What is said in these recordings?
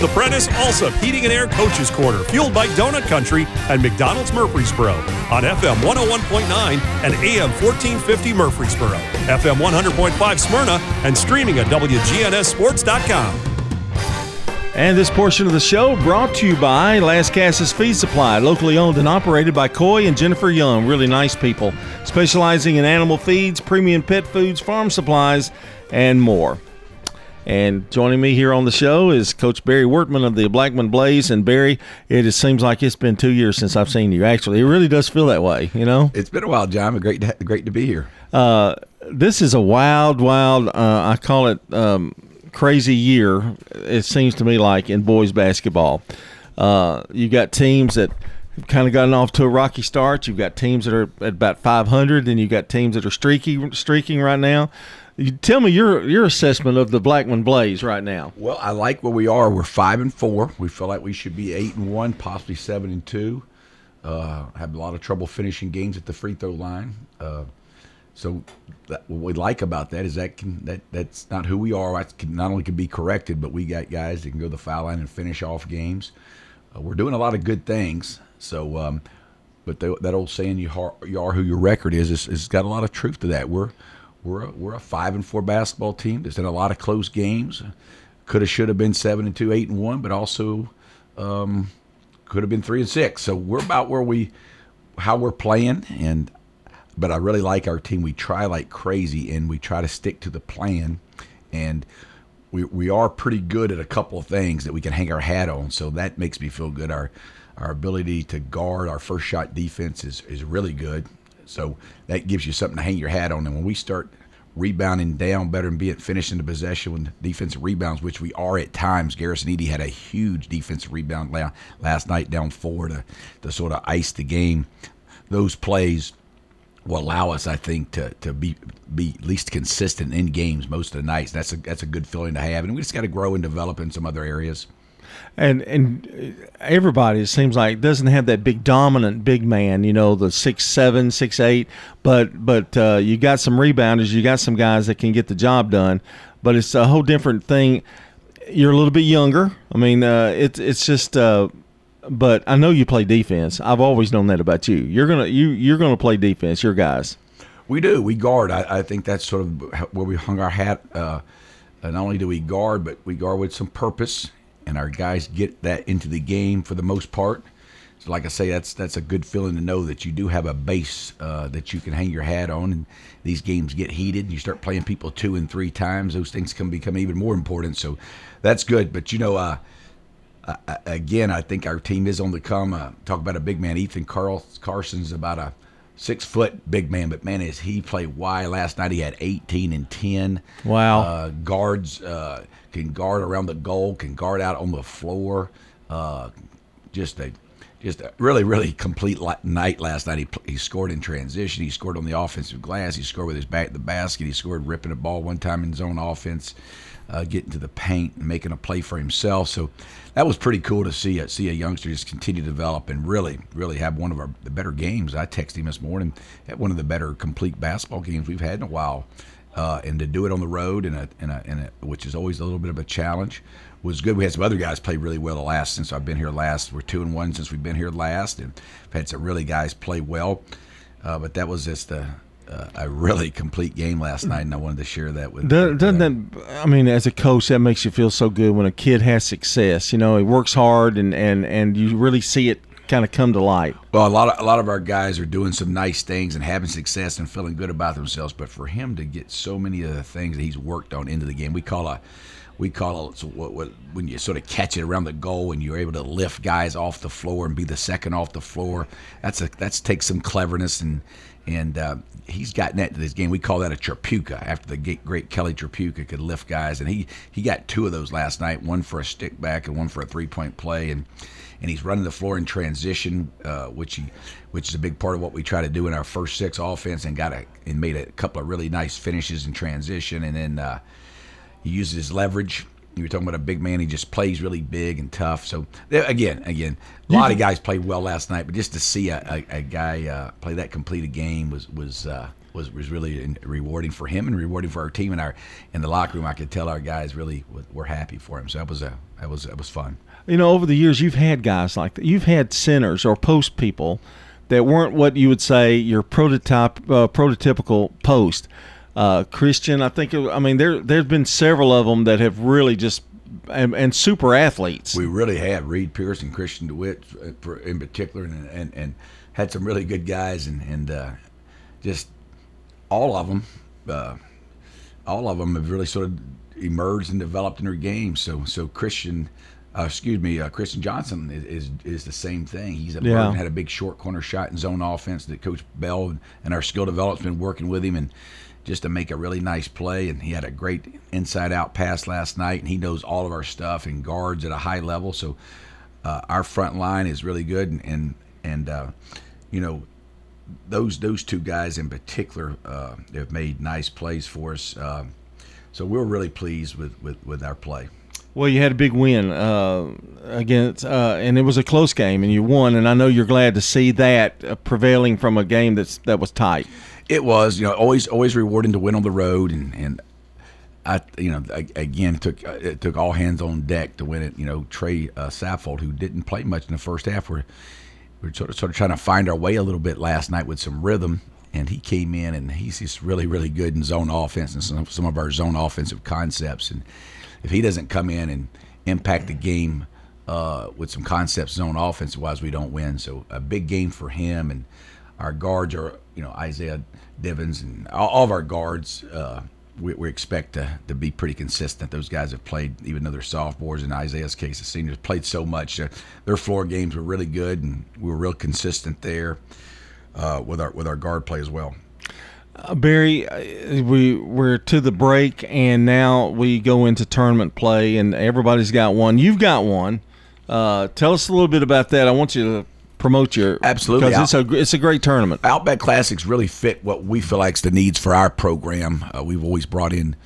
The Prentice Alsop Heating and Air Coaches Corner, fueled by Donut Country and McDonald's Murfreesboro on FM 101.9 and AM 1450 Murfreesboro, FM 100.5 Smyrna, and streaming at WGNSSports.com. And this portion of the show brought to you by Lascassas Feed Supply, locally owned and operated by Coy and Jennifer Young. Really nice people, specializing in animal feeds, premium pet foods, farm supplies, and more. And joining me here on the show is Coach Barry Wortman of the Blackman Blaze. And Barry, it just seems like it's been two years since I've seen you. Actually, it really does feel that way. You know, it's been a while, John. Great, to, great to be here. Uh, this is a wild, wild. Uh, I call it. Um, crazy year. It seems to me like in boys basketball, uh, you got teams that kind of gotten off to a rocky start. You've got teams that are at about 500, then you've got teams that are streaky, streaking right now. You tell me your your assessment of the Blackman Blaze right now. Well, I like where we are. We're five and four. We feel like we should be eight and one, possibly seven and two. Uh, have a lot of trouble finishing games at the free throw line. Uh, so that, what we like about that is that can that that's not who we are. That can, not only can be corrected, but we got guys that can go to the foul line and finish off games. Uh, we're doing a lot of good things. So, um, but the, that old saying, "You are, you are who your record is," is, is got a lot of truth to that. We're we're a, we're a five and four basketball team that's in a lot of close games. Could have, should have been seven and two, eight and one, but also um, could have been three and six. So we're about where we how we're playing, and but I really like our team. We try like crazy and we try to stick to the plan. And we, we are pretty good at a couple of things that we can hang our hat on. So that makes me feel good. Our our ability to guard our first shot defense is, is really good. So that gives you something to hang your hat on. And when we start rebounding down better and being finishing the possession with defensive rebounds, which we are at times. Garrison Eady had a huge defensive rebound last night down four to, to sort of ice the game. Those plays will allow us, I think, to to be be least consistent in games most of the nights. That's a that's a good feeling to have, and we just got to grow and develop in some other areas. And and everybody it seems like doesn't have that big dominant big man, you know, the six seven, six eight. But but uh, you got some rebounders, you got some guys that can get the job done. But it's a whole different thing. You're a little bit younger. I mean, uh, it's it's just. Uh, but I know you play defense. I've always known that about you. You're gonna you you're gonna play defense. Your guys. We do. We guard. I, I think that's sort of where we hung our hat. Uh, not only do we guard, but we guard with some purpose, and our guys get that into the game for the most part. So, like I say, that's that's a good feeling to know that you do have a base uh, that you can hang your hat on. And these games get heated, and you start playing people two and three times. Those things can become even more important. So, that's good. But you know, uh, uh, again, I think our team is on the come. Uh, talk about a big man. Ethan Carl Carson's about a six foot big man, but man, is he played wide last night? He had 18 and 10. Wow. Uh, guards uh, can guard around the goal, can guard out on the floor. Uh, just a just a really, really complete night last night. He, he scored in transition. He scored on the offensive glass. He scored with his back the basket. He scored ripping a ball one time in zone offense uh, getting to the paint and making a play for himself. So that was pretty cool to see. See a youngster just continue to develop and really, really have one of our the better games. I texted him this morning at one of the better complete basketball games we've had in a while. Uh, and to do it on the road, in a, in a, in a, which is always a little bit of a challenge, was good. We had some other guys play really well the last since I've been here last. We're two and one since we've been here last, and I've had some really guys play well. Uh, but that was just a, uh, a really complete game last night, and I wanted to share that with. Doesn't, doesn't that? I mean, as a coach, that makes you feel so good when a kid has success. You know, he works hard, and and and you really see it kind of come to light. Well, a lot of a lot of our guys are doing some nice things and having success and feeling good about themselves. But for him to get so many of the things that he's worked on into the game, we call a we call it what, what, when you sort of catch it around the goal and you're able to lift guys off the floor and be the second off the floor. That's a that's takes some cleverness and and uh, he's gotten that to this game. We call that a Tripucka after the great Kelly Tripucka could lift guys, and he he got two of those last night, one for a stick back and one for a three point play, and and he's running the floor in transition, uh, which he which is a big part of what we try to do in our first six offense, and got a and made a couple of really nice finishes in transition, and then uh, he uses his leverage you were talking about a big man. He just plays really big and tough. So again, again, a lot of guys played well last night, but just to see a, a, a guy uh, play that complete a game was was uh, was was really rewarding for him and rewarding for our team and our in the locker room. I could tell our guys really were happy for him. So that was a that was that was fun. You know, over the years, you've had guys like that. You've had centers or post people that weren't what you would say your prototype, uh, prototypical post. Uh, Christian, I think. it- I mean, there there's been several of them that have really just and, and super athletes. We really have Reed Pierce and Christian DeWitt uh, for- in particular, and, and and had some really good guys, and and uh, just all of them, uh, all of them have really sort of emerged and developed in their game. So so Christian. Uh, excuse me, uh, Christian Johnson is, is is the same thing. He's a Yeah. had a big short corner shot and zone offense that Coach Bell and, and our skill development's been working with him and just to make a really nice play. And he had a great inside out pass last night, and he knows all of our stuff and guards at a high level. So uh, our front line is really good, and and, and uh, you know those those two guys in particular uh, have made nice plays for us. Uh, so we're really pleased with, with, with our play. Well, you had a big win uh, against, uh, and it was a close game, and you won. And I know you're glad to see that uh, prevailing from a game that's that was tight. It was, you know, always always rewarding to win on the road, and and I, you know, again, it took it took all hands on deck to win it. You know, Trey uh, Saffold, who didn't play much in the first half, we're we're sort of sort of trying to find our way a little bit last night with some rhythm, and he came in and he's just really really good in zone offense and some some of our zone offensive concepts, and if he doesn't come in and impact the game uh, with some concepts zone offensive wise, we don't win. So a big game for him, and our guards are you know Isaiah Divins and all, all of our guards. Uh, we, we expect to, to be pretty consistent. Those guys have played, even though they're sophomores. In Isaiah's case, the seniors played so much. Uh, their floor games were really good, and we were real consistent there uh, with our with our guard play as well. Uh, Barry, uh, we we're to the break, and now we go into tournament play, and everybody's got one. You've got one. Uh, tell us a little bit about that. I want you to promote your Absolutely. because it's a it's a great tournament. Outback Classics really fit what we feel like's the needs for our program. Uh, we've always brought in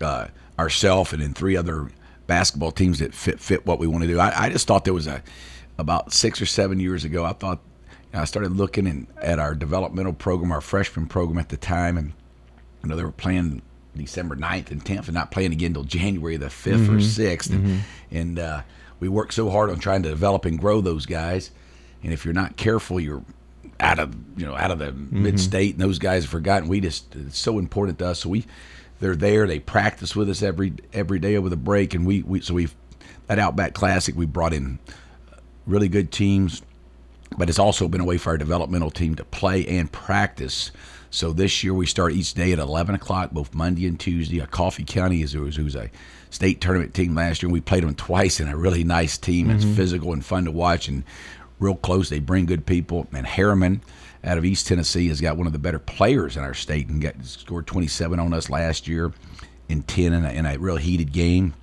uh, ourselves and then three other basketball teams that fit fit what we want to do. I, I just thought there was a about six or seven years ago. I thought you know, I started looking in, at our developmental program, our freshman program at the time, and you know they were playing December 9th and 10th and not playing again until January the 5th or 6th. And, and uh, we worked so hard on trying to develop and grow those guys. And if you're not careful, you're out of you know out of the mid state, and those guys have forgotten. We just it's so important to us. So we they're there. They practice with us every every day over the break, and we, we so we that Outback Classic we brought in really good teams, but it's also been a way for our developmental team to play and practice. So this year we start each day at 11 o'clock, both Monday and Tuesday. Uh, Coffee County is who's, who's a state tournament team last year. and We played them twice in a really nice team. It's physical and fun to watch and real close. They bring good people. And Harriman out of East Tennessee has got one of the better players in our state and got scored 27 on us last year in 10 in a, in a real heated game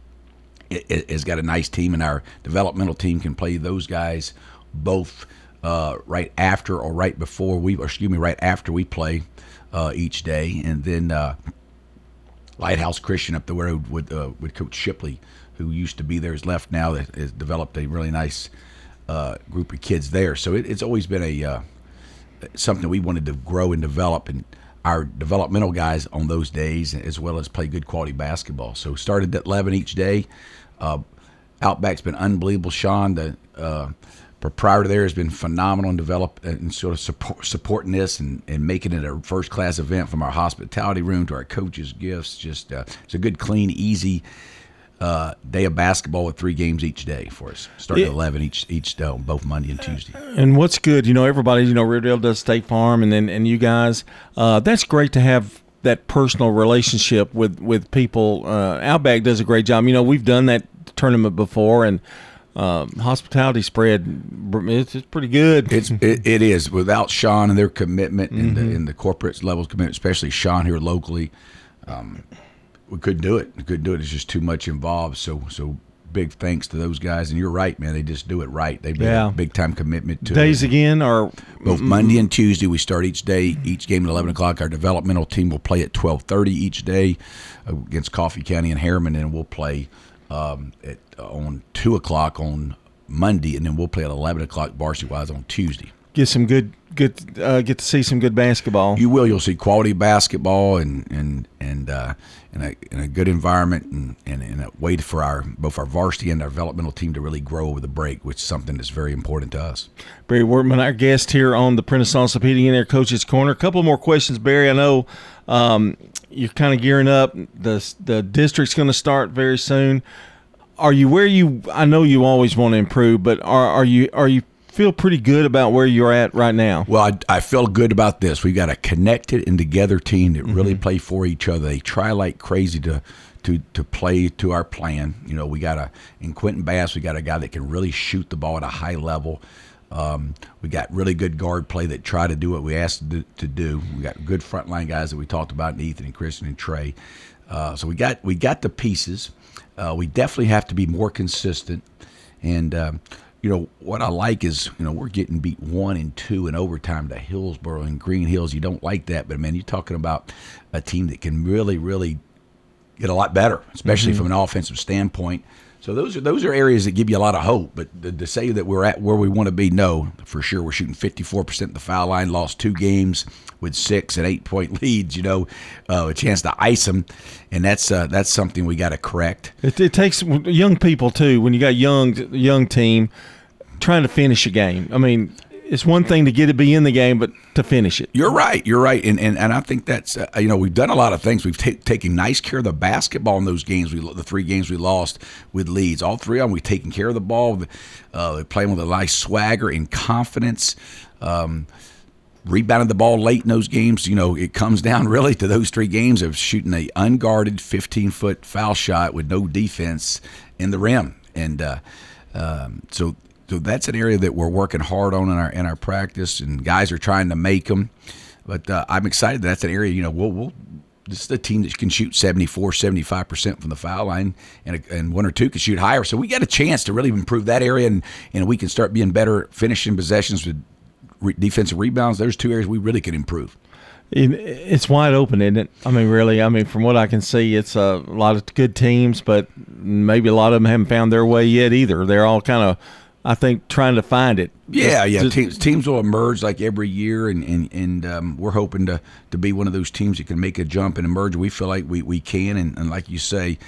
it, it has got a nice team, and our developmental team can play those guys both uh, right after or right before we, or excuse me, right after we play uh, each day, and then uh, Lighthouse Christian up the road with uh, with Coach Shipley, who used to be there, is left now. That has developed a really nice uh, group of kids there. So it, it's always been a uh, something we wanted to grow and develop and our developmental guys on those days as well as play good quality basketball. So started at 11 each day. Uh, outback's been unbelievable. Sean the uh, proprietor there has been phenomenal and develop and sort of support, supporting this and, and making it a first class event from our hospitality room to our coaches gifts. Just uh, it's a good clean easy uh, day of basketball with three games each day for us starting at 11 each each day both monday and tuesday And what's good, you know, everybody, you know, Riverdale does State Farm, and then and you guys, uh, that's great to have that personal relationship with with people. Uh, Outback does a great job. You know, we've done that tournament before, and um, hospitality spread, it's, it's pretty good. It's it, it is without Sean and their commitment and Mm-hmm. the in the corporate levels commitment, especially Sean here locally, um, we couldn't do it. We couldn't do it. It's just too much involved. So so big thanks to those guys. And you're right, man. They just do it right. They made Yeah. a big time commitment to Days it. again are Both Monday and Tuesday, we start each day. Each game at eleven o'clock. Our developmental team will play at twelve thirty each day against Coffee County and Harriman, and we'll play um, at on two o'clock on Monday, and then we'll play at eleven o'clock varsity wise on Tuesday. Get some good good uh, get to see some good basketball. You will. You'll see quality basketball and and and uh, in a, in a good environment and, and, and a way for our both our varsity and our developmental team to really grow over the break, which is something that's very important to us. Barry Wortman, our guest here on the Prentice and Air Coaches Corner. A couple more questions, Barry. I know um, you're kind of gearing up. The the district's going to start very soon. Are you where you? I know you always want to improve, but are are you are you feel pretty good about where you're at right now? Well, I, I feel good about this. We've got a connected and together team that really mm-hmm. play for each other. They try like crazy to to to play to our plan. You know, we got a in Quentin Bass, we got a guy that can really shoot the ball at a high level. Um, we got really good guard play that try to do what we asked to, to do. We got good frontline guys that we talked about, Ethan and Christian and Trey. Uh, so we got we got the pieces. Uh, we definitely have to be more consistent, and um, you know what I like is you know we're getting beat one and two in overtime to Hillsboro and Green Hills. You don't like that, but man, you're talking about a team that can really, really get a lot better, especially mm-hmm. from an offensive standpoint. So those are those are areas that give you a lot of hope. But to, to say that we're at where we want to be, no, for sure. We're shooting 54% at the foul line. Lost two games with six and eight point leads. You know, uh, a chance to ice them, and that's uh, that's something we got to correct. It, it takes young people too. When you got young young team trying to finish a game. I mean, it's one thing to get to be in the game, but to finish it. You're right. You're right, and and, and I think that's uh, you know we've done a lot of things. We've t- taken nice care of the basketball in those games. We the three games we lost with leads, all three of them. We've taken care of the ball. Uh, playing with a nice swagger and confidence. Um, rebounded the ball late in those games. You know, it comes down really to those three games of shooting a unguarded 15 foot foul shot with no defense in the rim, and. Uh, um, so so that's an area that we're working hard on in our in our practice, and guys are trying to make them. But uh, I'm excited. That's an area you know we'll, we'll this is a team that can shoot 74, 75% from the foul line, and, and one or two can shoot higher. So we got a chance to really improve that area, and, and we can start being better finishing possessions with re- defensive rebounds. There's two areas we really can improve. It's wide open, isn't it? I mean, really. I mean, from what I can see, it's a lot of good teams, but maybe a lot of them haven't found their way yet either. They're all kind of I think trying to find it. Yeah, yeah. Just, teams, teams will emerge like every year, and and, and um, we're hoping to, to be one of those teams that can make a jump and emerge. We feel like we, we can, and, and like you say,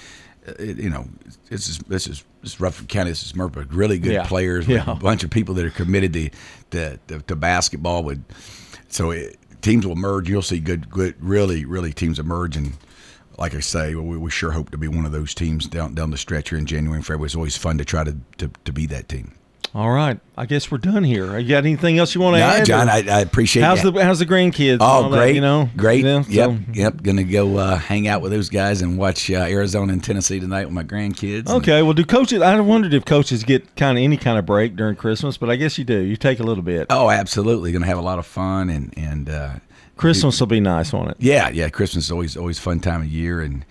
uh, it, you know, this is this is this is Rutherford County. This is Murphy, really good yeah. players, yeah. a bunch of people that are committed to to, to, to basketball. With so it, teams will emerge. You'll see good, good, really, really teams emerge and like I say, we, we sure hope to be one of those teams down down the stretch here in January and February. It's always fun to try to, to, to be that team. All right, I guess we're done here. You got anything else you want to no, add? John, I, I, appreciate. How's the How's the grandkids? Oh, great. That, you know, great. Yep, so. yep. Gonna go uh, hang out with those guys and watch uh, Arizona and Tennessee tonight with my grandkids. Okay. Well, do coaches? I wondered if coaches get kind of any kind of break during Christmas, but I guess you do. You take a little bit. Oh, absolutely. Gonna have a lot of fun and and. Uh, Christmas will be nice, won't it? Yeah, yeah. Christmas is always always fun time of year, and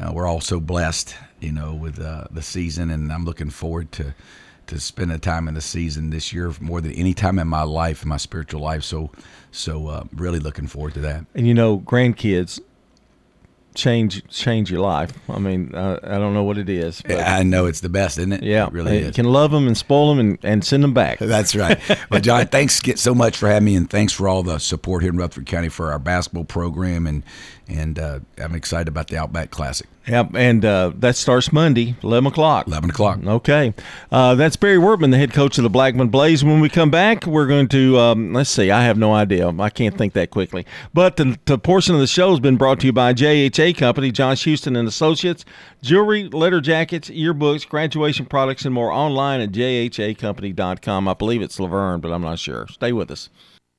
uh, we're all so blessed, you know, with uh, the season, and I'm looking forward to to spend a time in the season this year more than any time in my life, in my spiritual life. So, so uh, really looking forward to that. And you know, grandkids change change your life. I mean, uh, I don't know what it is. I know it's the best, isn't it? Yeah, it really you can love them and spoil them and, and send them back. That's right. well, John, thanks so much for having me, and thanks for all the support here in Rutherford County for our basketball program, and and uh, I'm excited about the Outback Classic. Yep, and uh, that starts Monday, 11 o'clock. 11 o'clock. Okay. Uh, that's Barry Wortman, the head coach of the Blackman Blaze. When we come back, we're going to, um, let's see, I have no idea. I can't think that quickly. But the, the portion of the show has been brought to you by JHA Company, Josh Houston and Associates, jewelry, letter jackets, yearbooks, graduation products, and more online at jhacompany.com. I believe it's La Vergne, but I'm not sure. Stay with us.